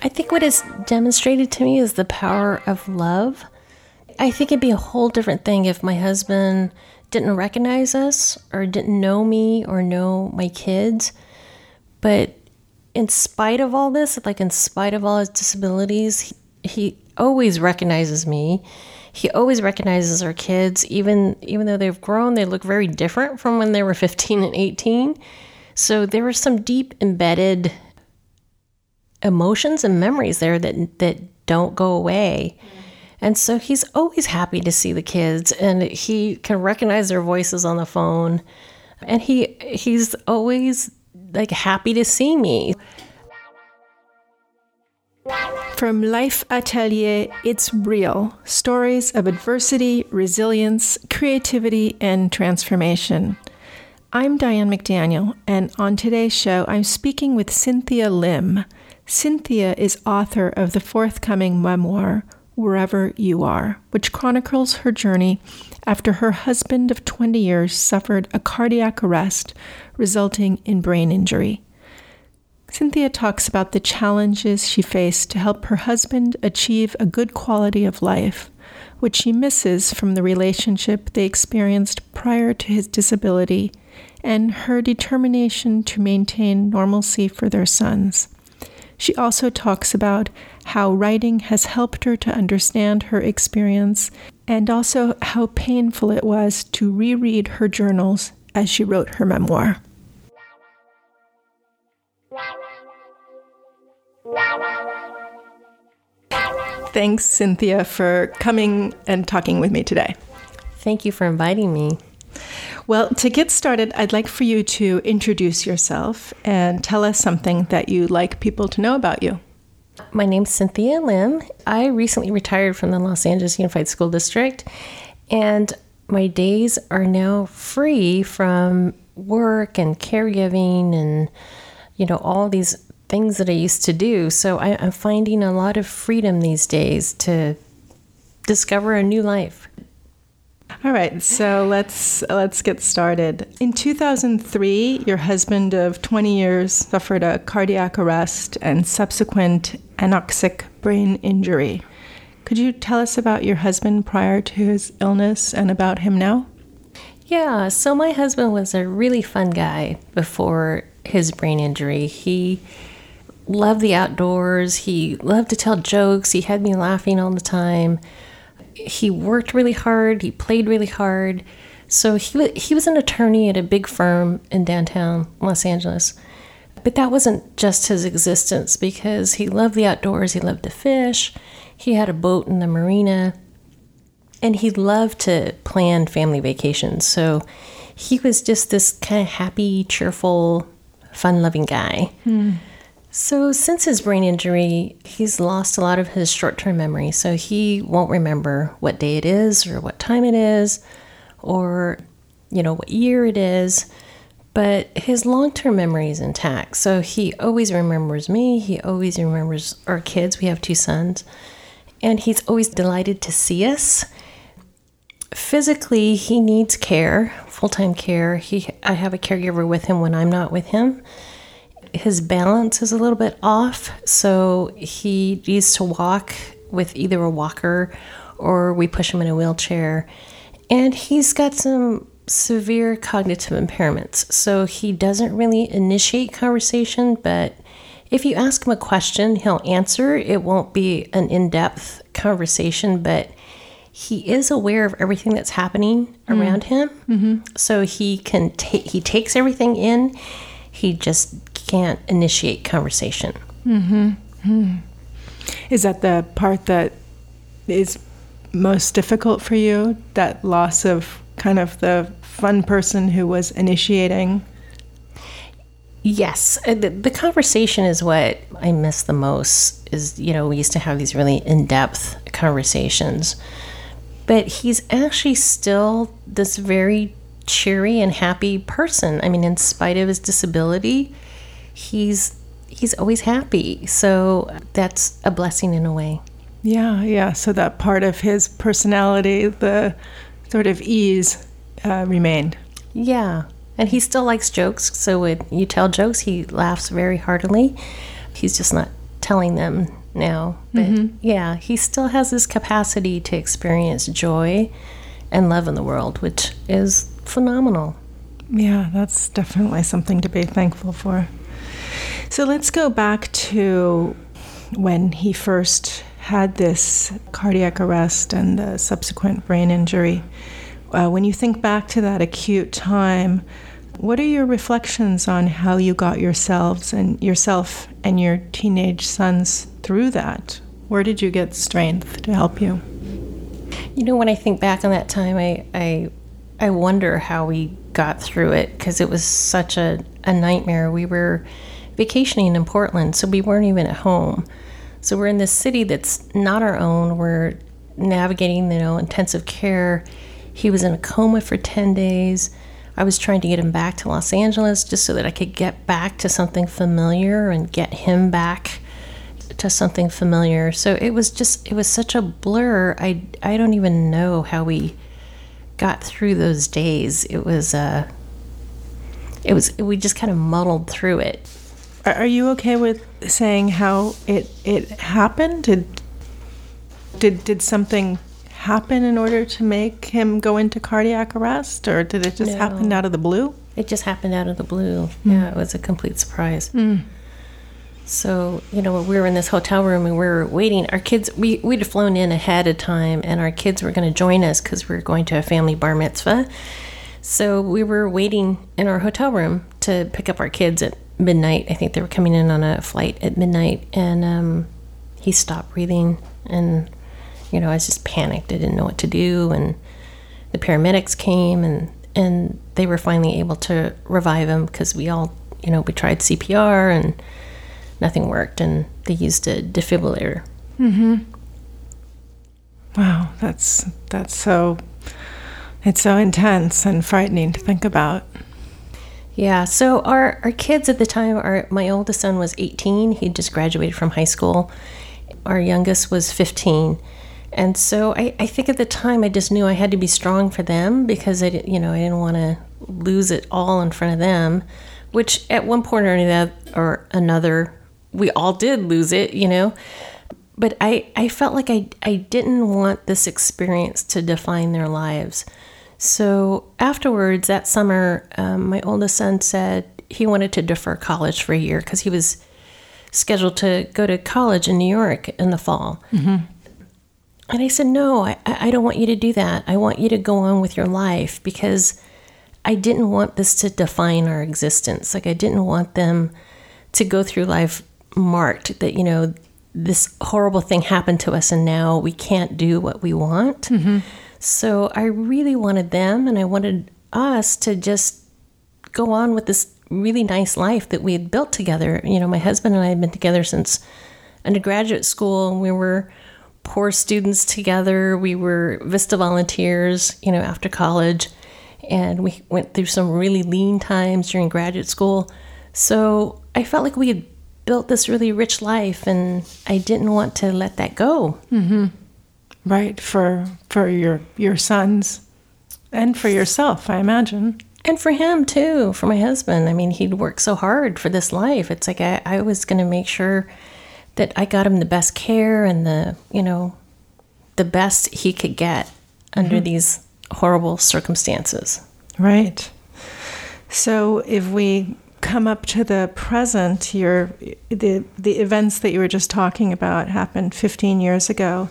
I think what is demonstrated to me is the power of love. I think it'd be a whole different thing if my husband didn't recognize us or didn't know me or know my kids. But in spite of all this, like in spite of all his disabilities, he, he always recognizes me. He always recognizes our kids, even even though they've grown, they look very different from when they were 15 and 18. So there were some deep embedded emotions and memories there that that don't go away. And so he's always happy to see the kids and he can recognize their voices on the phone. And he he's always like happy to see me. From Life Atelier, it's real stories of adversity, resilience, creativity, and transformation. I'm Diane McDaniel, and on today's show, I'm speaking with Cynthia Lim. Cynthia is author of the forthcoming memoir, Wherever You Are, which chronicles her journey after her husband of 20 years suffered a cardiac arrest resulting in brain injury. Cynthia talks about the challenges she faced to help her husband achieve a good quality of life, which she misses from the relationship they experienced prior to his disability, and her determination to maintain normalcy for their sons. She also talks about how writing has helped her to understand her experience and also how painful it was to reread her journals as she wrote her memoir. Thanks, Cynthia, for coming and talking with me today. Thank you for inviting me. Well, to get started, I'd like for you to introduce yourself and tell us something that you'd like people to know about you. My name's Cynthia Lim. I recently retired from the Los Angeles Unified School District, and my days are now free from work and caregiving and, you know, all these things that I used to do. So I, am finding a lot of freedom these days to discover a new life. All right, so let's let's get started. In 2003, your husband of 20 years suffered a cardiac arrest and subsequent anoxic brain injury. Could you tell us about your husband prior to his illness and about him now? Yeah, so my husband was a really fun guy before his brain injury. He loved the outdoors, he loved to tell jokes, he had me laughing all the time he worked really hard, he played really hard. So he he was an attorney at a big firm in downtown Los Angeles. But that wasn't just his existence because he loved the outdoors, he loved to fish, he had a boat in the marina, and he loved to plan family vacations. So he was just this kind of happy, cheerful, fun loving guy. Hmm. So, since his brain injury, he's lost a lot of his short term memory. So, he won't remember what day it is, or what time it is, or, you know, what year it is. But his long term memory is intact. So, he always remembers me. He always remembers our kids. We have two sons. And he's always delighted to see us. Physically, he needs care, full time care. He, I have a caregiver with him when I'm not with him his balance is a little bit off, so he needs to walk with either a walker or we push him in a wheelchair. And he's got some severe cognitive impairments, so he doesn't really initiate conversation, but if you ask him a question, he'll answer. It won't be an in depth conversation, but he is aware of everything that's happening mm. around him. Mm-hmm. So he can take he takes everything in. He just can't initiate conversation. Mm-hmm. Hmm. Is that the part that is most difficult for you? That loss of kind of the fun person who was initiating? Yes, uh, the, the conversation is what I miss the most. Is you know we used to have these really in depth conversations, but he's actually still this very cheery and happy person. I mean, in spite of his disability, he's he's always happy. So that's a blessing in a way. Yeah, yeah. So that part of his personality, the sort of ease, uh, remained. Yeah, And he still likes jokes. So when you tell jokes, he laughs very heartily. He's just not telling them now. But mm-hmm. yeah, he still has this capacity to experience joy and love in the world, which is phenomenal. Yeah, that's definitely something to be thankful for. So let's go back to when he first had this cardiac arrest and the subsequent brain injury. Uh, when you think back to that acute time, what are your reflections on how you got yourselves and yourself and your teenage sons through that? Where did you get strength to help you? You know, when I think back on that time, I I, I wonder how we got through it because it was such a, a nightmare. We were vacationing in Portland, so we weren't even at home. So we're in this city that's not our own. We're navigating, you know, intensive care. He was in a coma for 10 days. I was trying to get him back to Los Angeles just so that I could get back to something familiar and get him back to something familiar. So it was just it was such a blur. I I don't even know how we got through those days. It was uh it was we just kind of muddled through it. Are you okay with saying how it it happened? Did did did something happen in order to make him go into cardiac arrest, or did it just no. happen out of the blue? It just happened out of the blue. Mm. Yeah, it was a complete surprise. Mm. So, you know, we were in this hotel room and we were waiting. Our kids, we, we'd flown in ahead of time and our kids were going to join us because we were going to a family bar mitzvah. So we were waiting in our hotel room to pick up our kids at midnight. I think they were coming in on a flight at midnight and um, he stopped breathing and you know, I was just panicked. I didn't know what to do. And the paramedics came and, and they were finally able to revive him because we all, you know, we tried CPR and nothing worked. And they used a defibrillator. Mm-hmm. Wow, that's that's so it's so intense and frightening to think about. Yeah, so our, our kids at the time, my oldest son was 18. He just graduated from high school. Our youngest was 15. And so I, I think at the time I just knew I had to be strong for them because I you know, I didn't want to lose it all in front of them, which at one point or another, or another we all did lose it, you know. But I, I felt like I, I didn't want this experience to define their lives. So afterwards, that summer, um, my oldest son said he wanted to defer college for a year because he was scheduled to go to college in New York in the fall. Mm-hmm. And I said, No, I, I don't want you to do that. I want you to go on with your life because I didn't want this to define our existence. Like, I didn't want them to go through life marked that, you know, this horrible thing happened to us and now we can't do what we want. Mm-hmm. So I really wanted them and I wanted us to just go on with this really nice life that we had built together. You know, my husband and I had been together since undergraduate school we were poor students together. We were Vista volunteers, you know, after college, and we went through some really lean times during graduate school. So I felt like we had built this really rich life, and I didn't want to let that go. Mm-hmm. Right for for your your sons, and for yourself, I imagine. And for him too, for my husband. I mean, he'd worked so hard for this life. It's like I, I was going to make sure that I got him the best care and the, you know, the best he could get under mm-hmm. these horrible circumstances. Right. So if we come up to the present, your the the events that you were just talking about happened 15 years ago.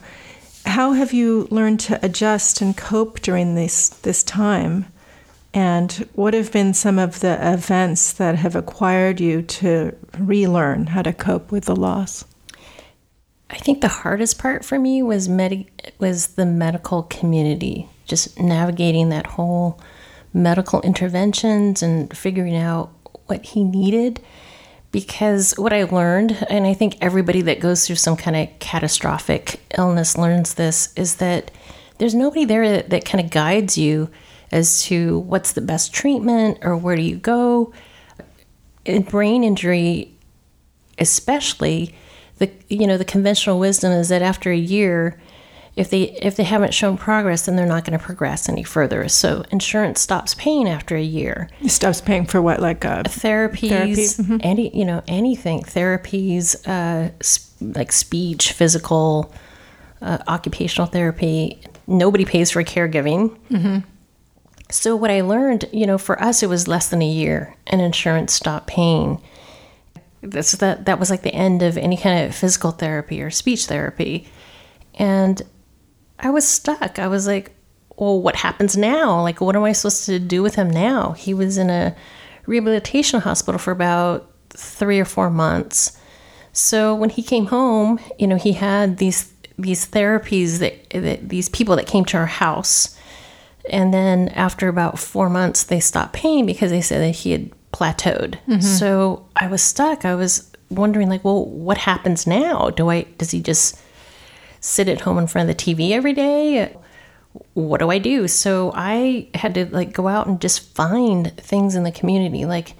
How have you learned to adjust and cope during this this time? And what have been some of the events that have acquired you to relearn how to cope with the loss? I think the hardest part for me was med- was the medical community, just navigating that whole medical interventions and figuring out what he needed. Because what I learned, and I think everybody that goes through some kind of catastrophic illness learns this, is that there's nobody there that, that kind of guides you as to what's the best treatment or where do you go. In brain injury, especially, the you know the conventional wisdom is that after a year if they if they haven't shown progress, then they're not going to progress any further. So insurance stops paying after a year. It stops paying for what, like uh, therapies, Therapy, mhm. any you know anything, therapies, uh, s- like speech, physical, uh, occupational therapy. Nobody pays for caregiving. So what I learned, you know, for us it was less than a year, and insurance stopped paying. That's that that was like the end of any kind of physical therapy or speech therapy, and I was stuck. I was like, well, what happens now? Like, what am I supposed to do with him now? He was in a rehabilitation hospital for about three or four months. So when he came home, you know, he had these these therapies that, that these people that came to our house, and then after about four months, they stopped paying because they said that he had plateaued. Mm-hmm. So I was stuck. I was wondering, like, well, what happens now? Do I does he just sit at home in front of the TV every day? What do I do? So I had to like go out and just find things in the community. Like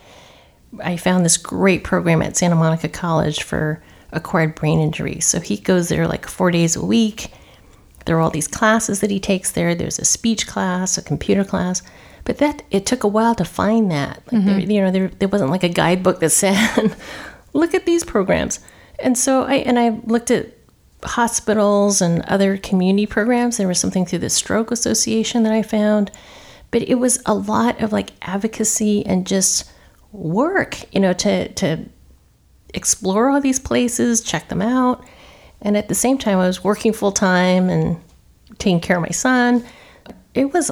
I found this great program at Santa Monica College for acquired brain injury. So he goes there like four days a week. There are all these classes that he takes there. There's a speech class, a computer class. But that it took a while to find that. Like mm-hmm. there, you know, there, there wasn't like a guidebook that said, "Look at these programs." And so I and I looked at hospitals and other community programs. There was something through the Stroke Association that I found, but it was a lot of like advocacy and just work, you know, to to explore all these places, check them out, and at the same time, I was working full time and taking care of my son. It was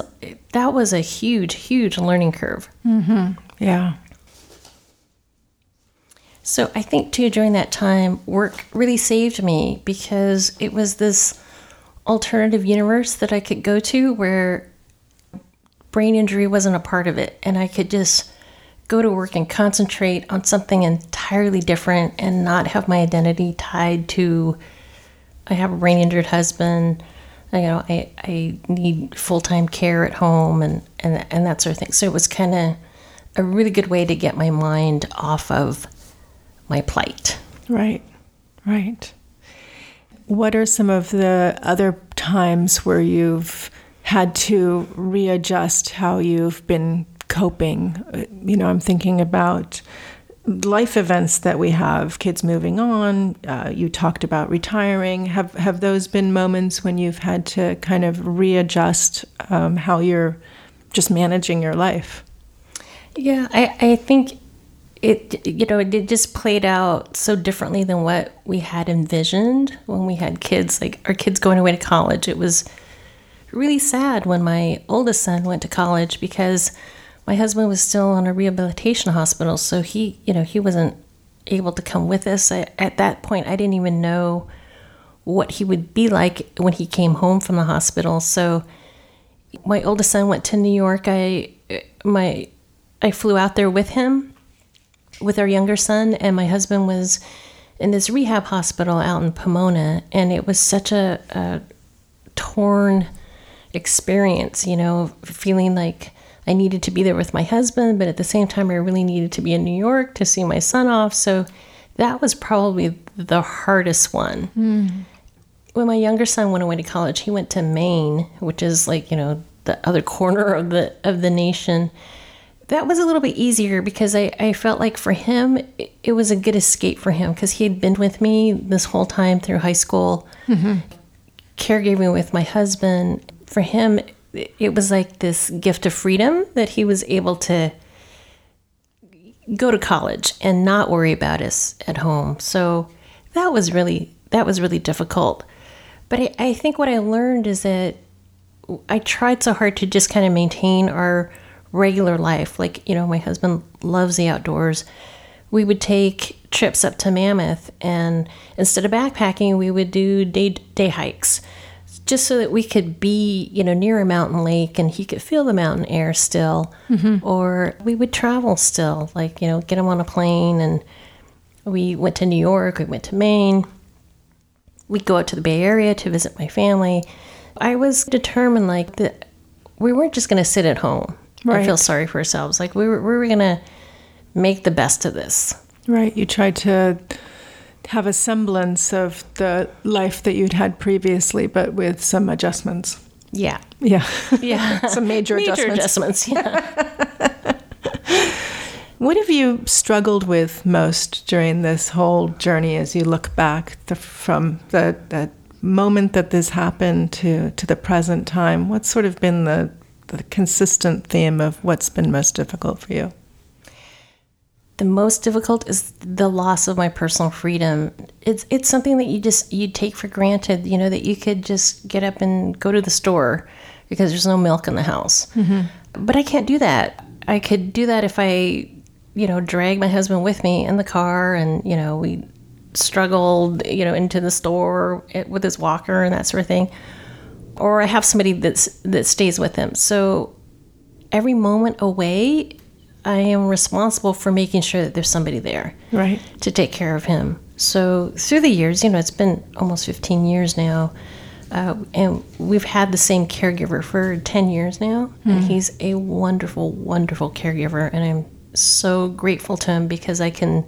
that was a huge, huge learning curve. Mm-hmm. yeah, So I think too during that time, work really saved me because it was this alternative universe that I could go to where brain injury wasn't a part of it, and I could just go to work and concentrate on something entirely different and not have my identity tied to I have a brain injured husband. You know, I, I need full time care at home and, and and that sort of thing. So it was kind of a really good way to get my mind off of my plight. right, right. What are some of the other times where you've had to readjust how you've been coping? Uh, You know, I'm thinking about life events that we have, kids moving on. Uh, you talked about retiring. Have have those been moments when you've had to kind of readjust um, how you're just managing your life? Yeah, I, I think it you know it just played out so differently than what we had envisioned when we had kids. Like our kids going away to college it was really sad when my oldest son went to college because my husband was still in a rehabilitation hospital so he you know he wasn't able to come with us. I, at that point i didn't even know what he would be like when he came home from the hospital. So my oldest son went to new york. I my i flew out there with him with our younger son, and my husband was in this rehab hospital out in Pomona, and it was such a, a torn experience, you know, feeling like I needed to be there with my husband, but at the same time, I really needed to be in New York to see my son off. So that was probably the hardest one. Hmm. When my younger son went away to college, he went to Maine, which is like, you know, the other corner of the of the nation that was a little bit easier because I, I felt like for him it, it was a good escape for him because he had been with me this whole time through high school caregiving with my husband. For him it was like this gift of freedom that he was able to go to college and not worry about us at home. So that was really that was really difficult. But I, I think what i learned is that I tried so hard to just kind of maintain our regular life. Like, you know, my husband loves the outdoors. We would take trips up to Mammoth, and instead of backpacking, we would do day day hikes, just so that we could be, you know, near a mountain lake and he could feel the mountain air still. Mm-hmm. Or we would travel still, like you know, get him on a plane, and we went to New York. We went to Maine. We'd go out to the Bay Area to visit my family. I was determined, like that, we weren't just going to sit at home Right. feel sorry for ourselves. Like we were, we were to make the best of this. Right. You tried to have a semblance of the life that you'd had previously, but with some adjustments. Yeah. Yeah. Yeah. some major, Major adjustments. adjustments. Yeah. What have you struggled with most during this whole journey as you look back the, from the, the moment that this happened to, to the present time? What's sort of been the, the consistent theme of what's been most difficult for you? the most difficult is the loss of my personal freedom. It's it's something that you just you take for granted, you know, that you could just get up and go to the store because there's no milk in the house. Mm-hmm. But I can't do that. I could do that if I, you know, drag my husband with me in the car and, you know, we struggled, you know, into the store eh, with his walker and that sort of thing. Or I have somebody that's that stays with him. So every moment away I am responsible for making sure that there's somebody there Right. to take care of him. So through the years, you know, it's been almost 15 years now, uh, and we've had the same caregiver for 10 years now, and he's a wonderful, wonderful caregiver, and I'm so grateful to him because I can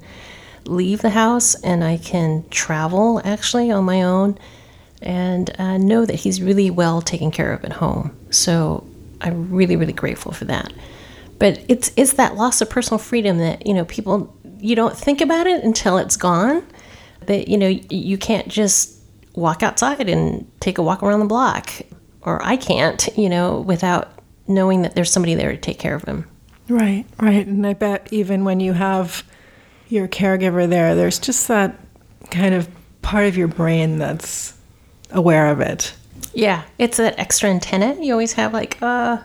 leave the house and I can travel actually on my own and uh, know that he's really well taken care of at home. So I'm really, really grateful for that. But it's it's that loss of personal freedom that you know people you don't think about it until it's gone. That you know you can't just walk outside and take a walk around the block, or I can't, you know, without knowing that there's somebody there to take care of him. Right, right. And I bet even when you have your caregiver there, there's just that kind of part of your brain that's aware of it. Yeah, it's that extra antenna you always have. Like, uh,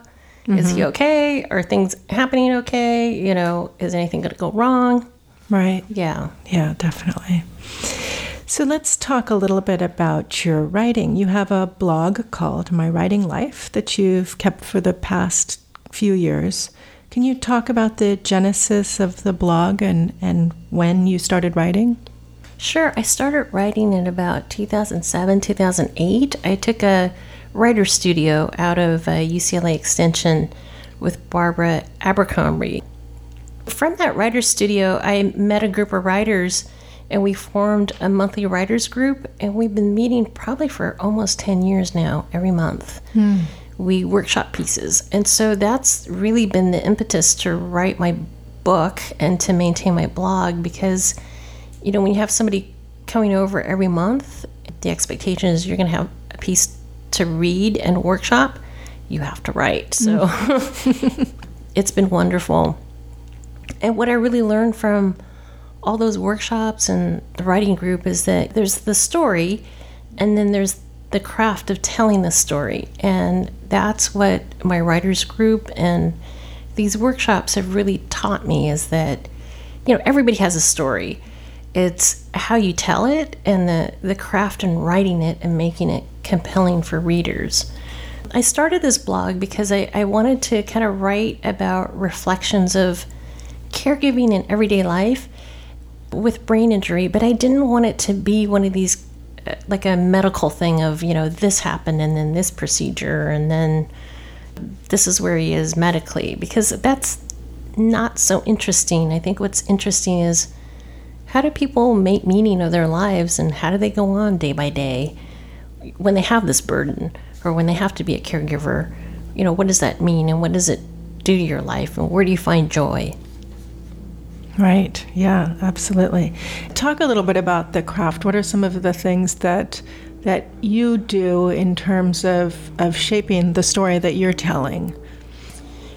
is he okay? Are things happening okay? You know, is anything going to go wrong? Right. Yeah. Yeah, definitely. So let's talk a little bit about your writing. You have a blog called My Writing Life that you've kept for the past few years. Can you talk about the genesis of the blog and, and when you started writing? Sure. I started writing in about 2007, 2008. I took a writer studio out of uh, UCLA Extension with Barbara Abercrombie. From that writer studio, I met a group of writers and we formed a monthly writers group and we've been meeting probably for almost 10 years now every month we workshop pieces and so that's really been the impetus to write my book and to maintain my blog because you know when you have somebody coming over every month the expectation is you're going to have a piece to read and workshop you have to write so mm. it's been wonderful and what i really learned from all those workshops and the writing group is that there's the story and then there's the craft of telling the story. And that's what my writers group and these workshops have really taught me is that, you know, everybody has a story. It's how you tell it and the, the craft in writing it and making it compelling for readers. I started this blog because I, I wanted to kind of write about reflections of caregiving in everyday life with brain injury, but I didn't want it to be one of these uh, like a medical thing of, you know, this happened and then this procedure and then this is where he is medically because that's not so interesting. I think what's interesting is how do people make meaning of their lives and how do they go on day by day when they have this burden or when they have to be a caregiver? You know, what does that mean and what does it do to your life and where do you find joy? Right. Yeah, absolutely. Talk a little bit about the craft. What are some of the things that that you do in terms of, of shaping the story that you're telling?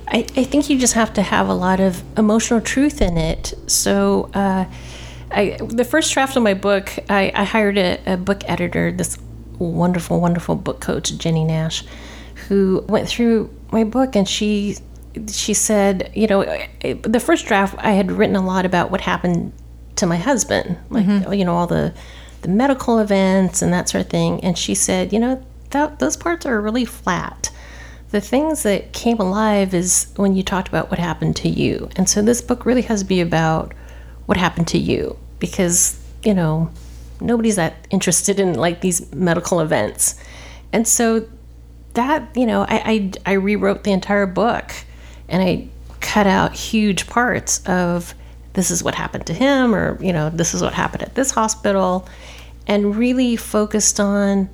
I, I think you just have to have a lot of emotional truth in it. So, uh, I, the first draft of my book, I, I hired a, a book editor, this wonderful, wonderful book coach, Jennie Nash, who went through my book and she she said, you know, the first draft I had written a lot about what happened to my husband, like mm-hmm. you know all the the medical events and that sort of thing. And she said, you know, that those parts are really flat. The things that came alive is when you talked about what happened to you. And so this book really has to be about what happened to you because you know nobody's that interested in like these medical events. And so that you know I, I, I rewrote the entire book and I cut out huge parts of this is what happened to him, or, you know, this is what happened at this hospital, and really focused on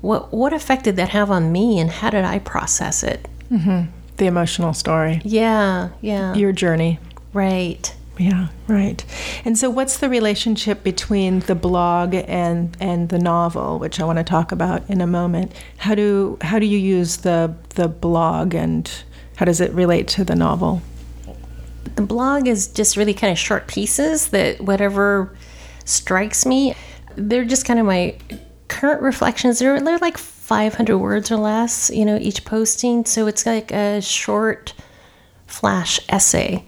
what, what effect did that have on me and how did I process it? Mm-hmm. The emotional story, Yeah, yeah. your journey. right. Yeah, right. And so what's the relationship between the blog and and the novel, which I want to talk about in a moment? How do how do you use the the blog and how does it relate to the novel? The blog is just really kind of short pieces that whatever strikes me, they're just kind of my current reflections. They're, they're like 500 words or less, you know, each posting. So it's like a short flash essay.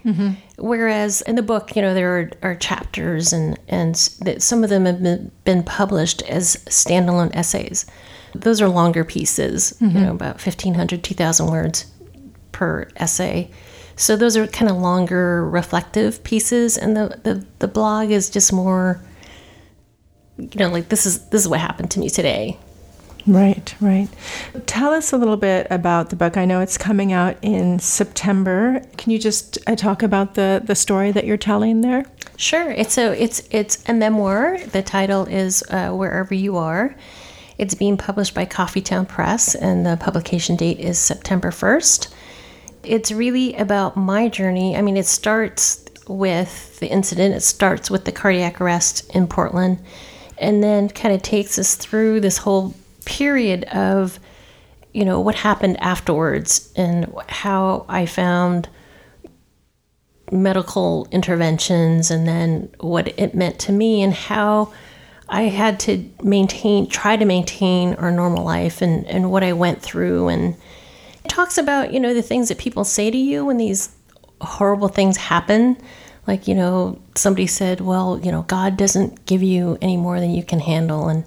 Whereas in the book, you know, there are, are chapters and, and that some of them have been, been published as standalone essays. Those are longer pieces, you mm-hmm. know, about 1,500, 2,000 words per essay. So those are kind of longer reflective pieces, and the, the, the blog is just more, you know, like this is this is what happened to me today. Right, right. Tell us a little bit about the book. I know it's coming out in September. Can you just uh, talk about the the story that you're telling there? Sure, it's a it's it's a memoir. The title is uh, Wherever You Are. It's being published by Coffeetown Press, and the publication date is September first. It's really about my journey. I mean, it starts with the incident. It starts with the cardiac arrest in Portland, and then kind of takes us through this whole period of, you know, what happened afterwards and how I found medical interventions and then what it meant to me and how I had to maintain, try to maintain our normal life and, and what I went through. And it talks about, you know, the things that people say to you when these horrible things happen. Like, you know, somebody said, well, you know, God doesn't give you any more than you can handle. And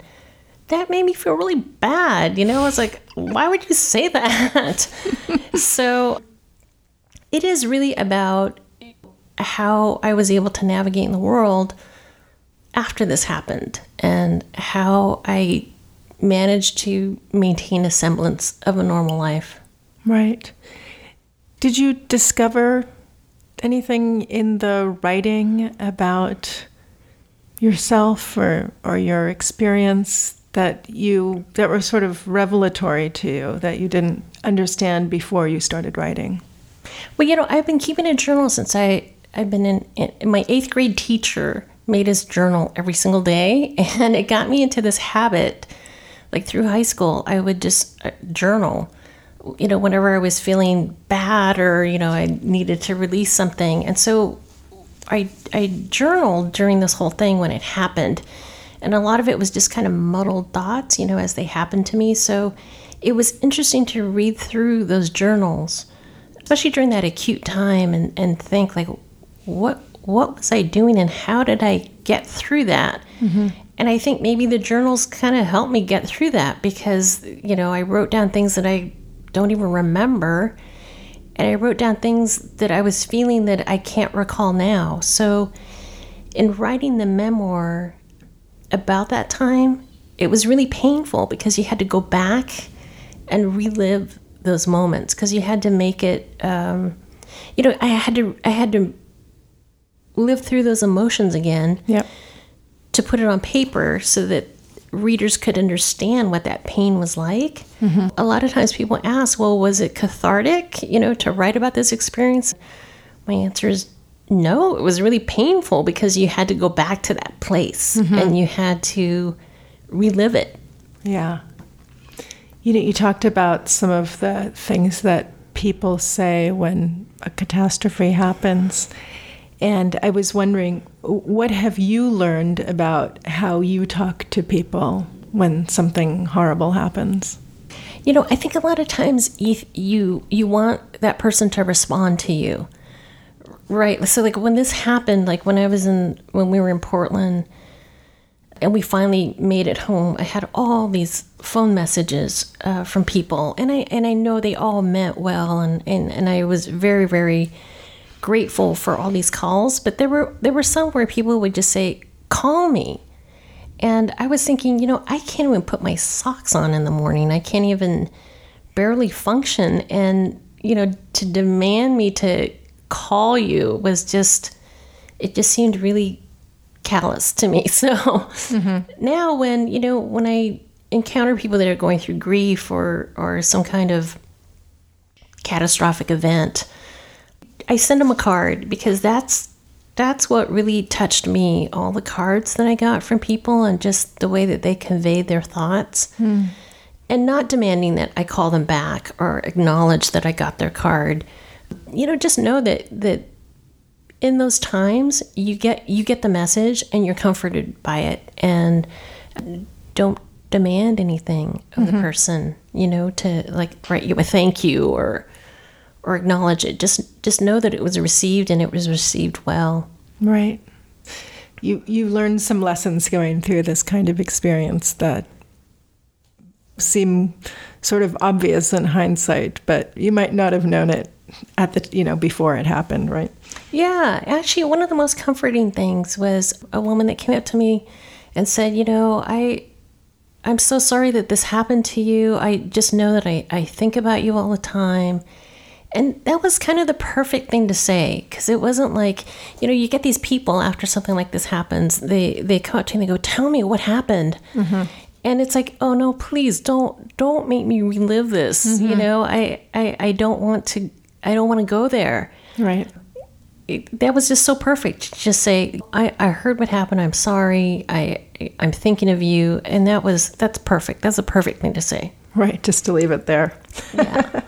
that made me feel really bad. You know, I was like, why would you say that? so it is really about how I was able to navigate in the world after this happened and how I managed to maintain a semblance of a normal life. Right. Did you discover anything in the writing about yourself or or your experience that you that were sort of revelatory to you that you didn't understand before you started writing? Well, you know, I've been keeping a journal since I I've been in, in my eighth grade teacher made us journal every single day, and it got me into this habit. Like through high school, I would just uh, journal. You know, whenever I was feeling bad or you know I needed to release something, and so I I journaled during this whole thing when it happened, and a lot of it was just kind of muddled thoughts, you know, as they happened to me. So it was interesting to read through those journals especially during that acute time and, and think like what what was I doing and how did I get through that? Mm-hmm. And I think maybe the journals kind of helped me get through that because you know I wrote down things that I don't even remember, and I wrote down things that I was feeling that I can't recall now. So, in writing the memoir about that time, it was really painful because you had to go back and relive those moments because you had to make it um, you know i had to i had to live through those emotions again Yep. to put it on paper so that readers could understand what that pain was like. A lot of times people ask well was it cathartic you know to write about this experience? My answer is no it was really painful because you had to go back to that place mm-hmm. and you had to relive it Yeah. You know, you talked about some of the things that people say when a catastrophe happens. And I was wondering, what have you learned about how you talk to people when something horrible happens? You know, I think a lot of times you you, you want that person to respond to you, right? So like when this happened, like when I was in when we were in Portland, and we finally made it home, I had all these phone messages uh, from people, and I and I know they all meant well, and, and and I was very very grateful for all these calls. But there were there were some where people would just say, "Call me." And I was thinking, you know, I can't even put my socks on in the morning. I can't even barely function. And, you know, to demand me to call you was just, it just seemed really callous to me. So mm-hmm. now when, you know, when I encounter people that are going through grief or or some kind of catastrophic event, I send them a card because that's that's what really touched me. All the cards that I got from people and just the way that they conveyed their thoughts. Hmm. And not demanding that I call them back or acknowledge that I got their card. You know, just know that that in those times you get you get the message and you're comforted by it and don't demand anything of mm-hmm. the person, you know, to like write you a thank you or or acknowledge it. Just just know that it was received and it was received well. Right. You you learned some lessons going through this kind of experience that seem sort of obvious in hindsight, but you might not have known it at the you know before it happened, right? Yeah, actually one of the most comforting things was a woman that came up to me and said, "You know, I I'm so sorry that this happened to you. I just know that I, I think about you all the time. And that was kind of the perfect thing to say because it wasn't like, you know, you get these people after something like this happens, they, they come up to you and they go, Tell me what happened. Mm-hmm. And it's like, oh no, please don't don't make me relive this. Mm-hmm. You know, I, I I don't want to I don't want to go there. Right that was just so perfect. Just say, I, I heard what happened. I'm sorry. I I'm thinking of you, and that was that's perfect. That's a perfect thing to say. Right, just to leave it there. Yeah.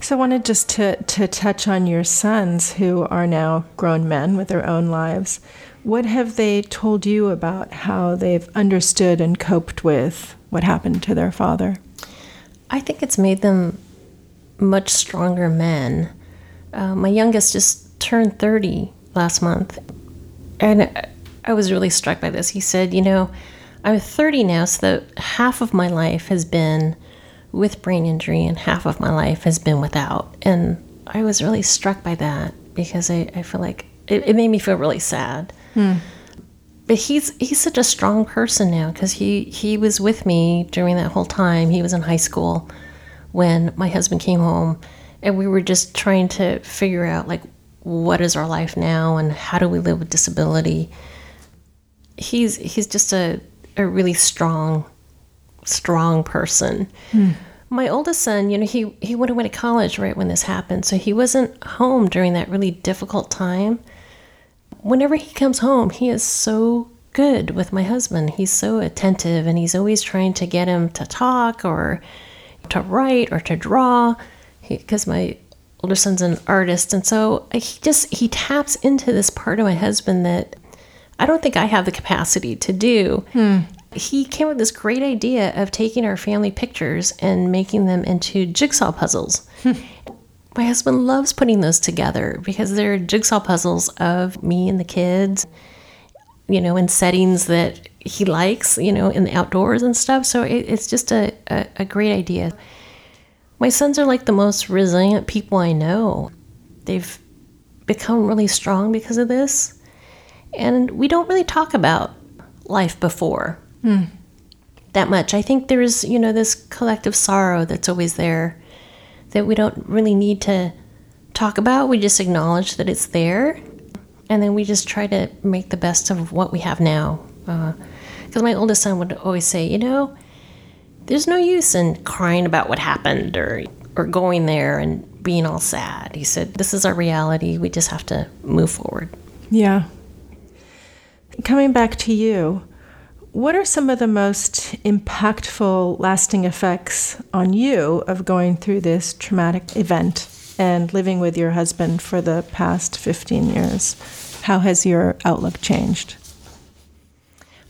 so I wanted just to to touch on your sons who are now grown men with their own lives. What have they told you about how they've understood and coped with what happened to their father? I think it's made them much stronger men. Uh, my youngest just turned 30 last month, and I was really struck by this. He said, You know, I'm 30 now, so half of my life has been with brain injury and half of my life has been without. And I was really struck by that because I, I feel like it, it made me feel really sad. But he's he's such a strong person now because he he was with me during that whole time. He was in high school when my husband came home, and we were just trying to figure out like what is our life now and how do we live with disability. He's he's just a a really strong strong person. My oldest son, you know, he he went to college right when this happened, so he wasn't home during that really difficult time whenever he comes home, he is so good with my husband. He's so attentive and he's always trying to get him to talk or to write or to draw because my older son's an artist and so he just he taps into this part of my husband that I don't think I have the capacity to do. Hmm. He came with this great idea of taking our family pictures and making them into jigsaw puzzles. My husband loves putting those together because they're jigsaw puzzles of me and the kids, you know, in settings that he likes, you know, in the outdoors and stuff. So it, it's just a, a, a great idea. My sons are like the most resilient people I know. They've become really strong because of this. And we don't really talk about life before hmm. that much. I think there's, you know, this collective sorrow that's always there that we don't really need to talk about. We just acknowledge that it's there, and then we just try to make the best of what we have now. Because uh, my oldest son would always say, you know, there's no use in crying about what happened or or going there and being all sad. He said, this is our reality. We just have to move forward. Yeah. Coming back to you, what are some of the most impactful, lasting effects on you of going through this traumatic event and living with your husband for the past 15 years? How has your outlook changed?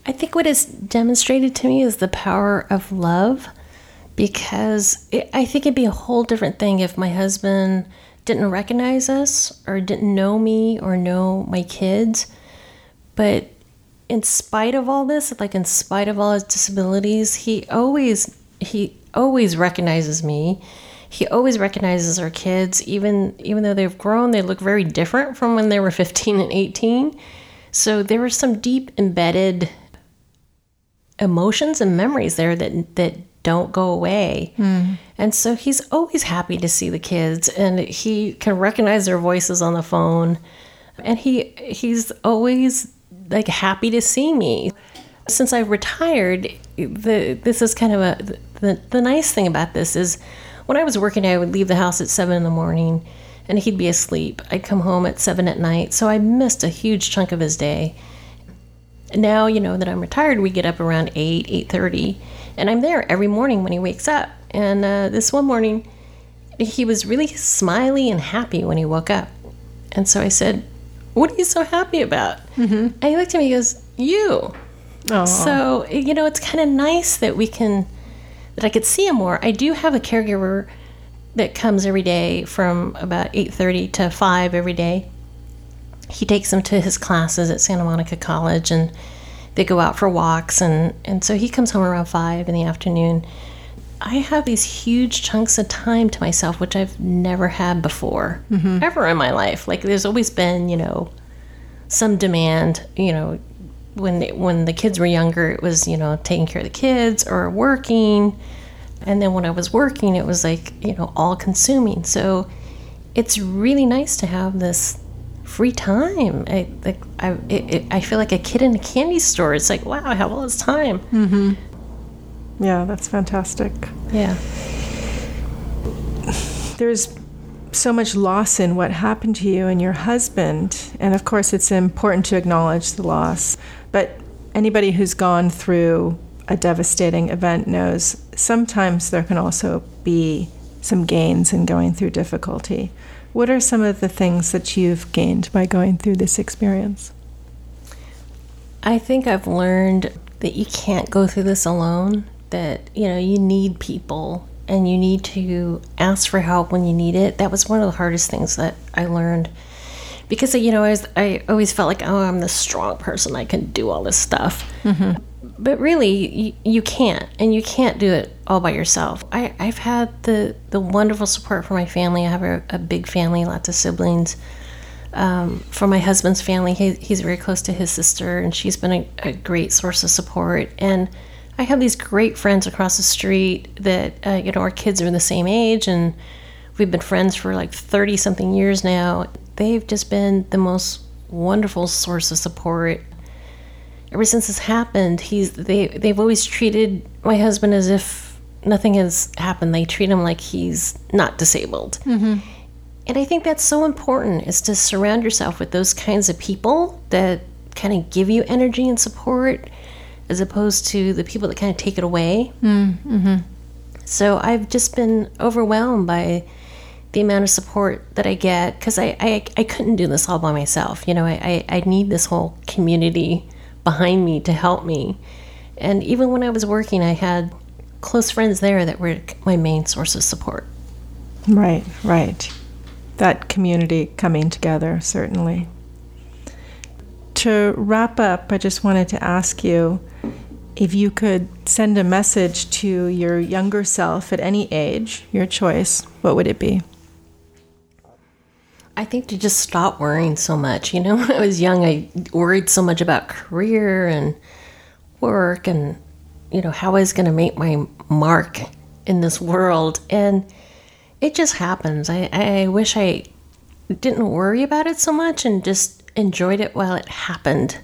I think what is demonstrated to me is the power of love because it, I think it'd be a whole different thing if my husband didn't recognize us or didn't know me or know my kids. But in spite of all this, like in spite of all his disabilities, he always he always recognizes me. He always recognizes our kids, even even though they've grown, they look very different from when they were 15 and 18. So there were some deep embedded emotions and memories there that that don't go away. Hmm. And so he's always happy to see the kids and he can recognize their voices on the phone. And he he's always like happy to see me. Since I've retired, the this is kind of a the, the nice thing about this is when I was working I would leave the house at seven in the morning and he'd be asleep. I'd come home at seven at night. So I missed a huge chunk of his day now you know that i'm retired we get up around 8 8.30 and i'm there every morning when he wakes up and uh, this one morning he was really smiley and happy when he woke up and so i said what are you so happy about mm-hmm. and he looked at me and goes you Aw. so you know it's kind of nice that we can that i could see him more i do have a caregiver that comes every day from about 8.30 to 5 every day he takes them to his classes at Santa Monica College and they go out for walks and, and so he comes home around five in the afternoon. I have these huge chunks of time to myself, which I've never had before, mm-hmm. ever in my life. Like there's always been, you know, some demand, you know, when when the kids were younger, it was, you know, taking care of the kids or working. And then when I was working, it was like, you know, all consuming. So it's really nice to have this free time. I like I it, it, I feel like a kid in a candy store. It's like wow, I have all this time. Mm-hmm. Yeah, that's fantastic. Yeah, There's so much loss in what happened to you and your husband. And of course, it's important to acknowledge the loss. But anybody who's gone through a devastating event knows sometimes there can also be some gains in going through difficulty. What are some of the things that you've gained by going through this experience? I think I've learned that you can't go through this alone. That you know you need people and you need to ask for help when you need it. That was one of the hardest things that I learned because you know I, was, I always felt like oh I'm the strong person I can do all this stuff. But really, you, you can't, and you can't do it all by yourself. I, I've had the, the wonderful support from my family. I have a, a big family, lots of siblings. Um, from my husband's family, he, he's very close to his sister, and she's been a, a great source of support. And I have these great friends across the street that, uh, you know, our kids are the same age, and we've been friends for like 30 something years now. They've just been the most wonderful source of support ever since this happened, he's they they've always treated my husband as if nothing has happened. They treat him like he's not disabled. And I think that's so important is to surround yourself with those kinds of people that kind of give you energy and support as opposed to the people that kind of take it away. Mm, mm-hmm. So I've just been overwhelmed by the amount of support that I get because I, I, I couldn't do this all by myself. You know, I, I, I need this whole community behind me to help me. And even when I was working, I had close friends there that were my main source of support. Right, right. That community coming together, certainly. To wrap up, I just wanted to ask you if you could send a message to your younger self at any age, your choice, what would it be? I think to just stop worrying so much. You know, when I was young, I worried so much about career and work and, you know, how I was going to make my mark in this world. And it just happens. I, I wish I didn't worry about it so much and just enjoyed it while it happened.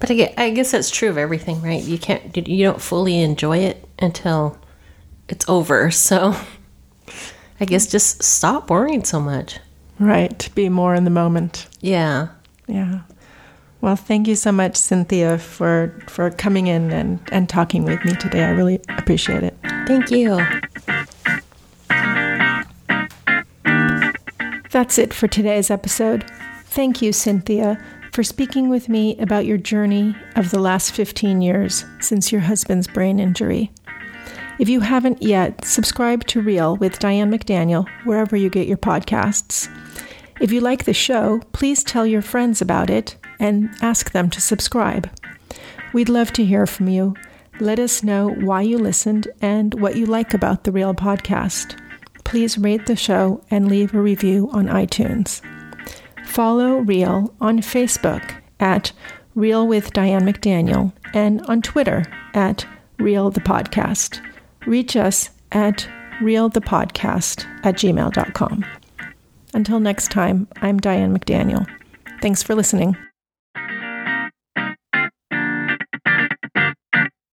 But I guess, I guess that's true of everything, right? You can't, you don't fully enjoy it until it's over. So I guess just stop worrying so much. Right, be more in the moment. Yeah. Yeah. Well, thank you so much, Cynthia, for, for coming in and, and talking with me today. I really appreciate it. Thank you. That's it for today's episode. Thank you, Cynthia, for speaking with me about your journey of the last 15 years since your husband's brain injury. If you haven't yet, subscribe to Real with Diane McDaniel wherever you get your podcasts. If you like the show, please tell your friends about it and ask them to subscribe. We'd love to hear from you. Let us know why you listened and what you like about the Real podcast. Please rate the show and leave a review on iTunes. Follow Real on Facebook at Real with Diane McDaniel and on Twitter at Real the Podcast. Reach us at realthepodcast at gmail.com. Until next time, I'm Diane McDaniel. Thanks for listening.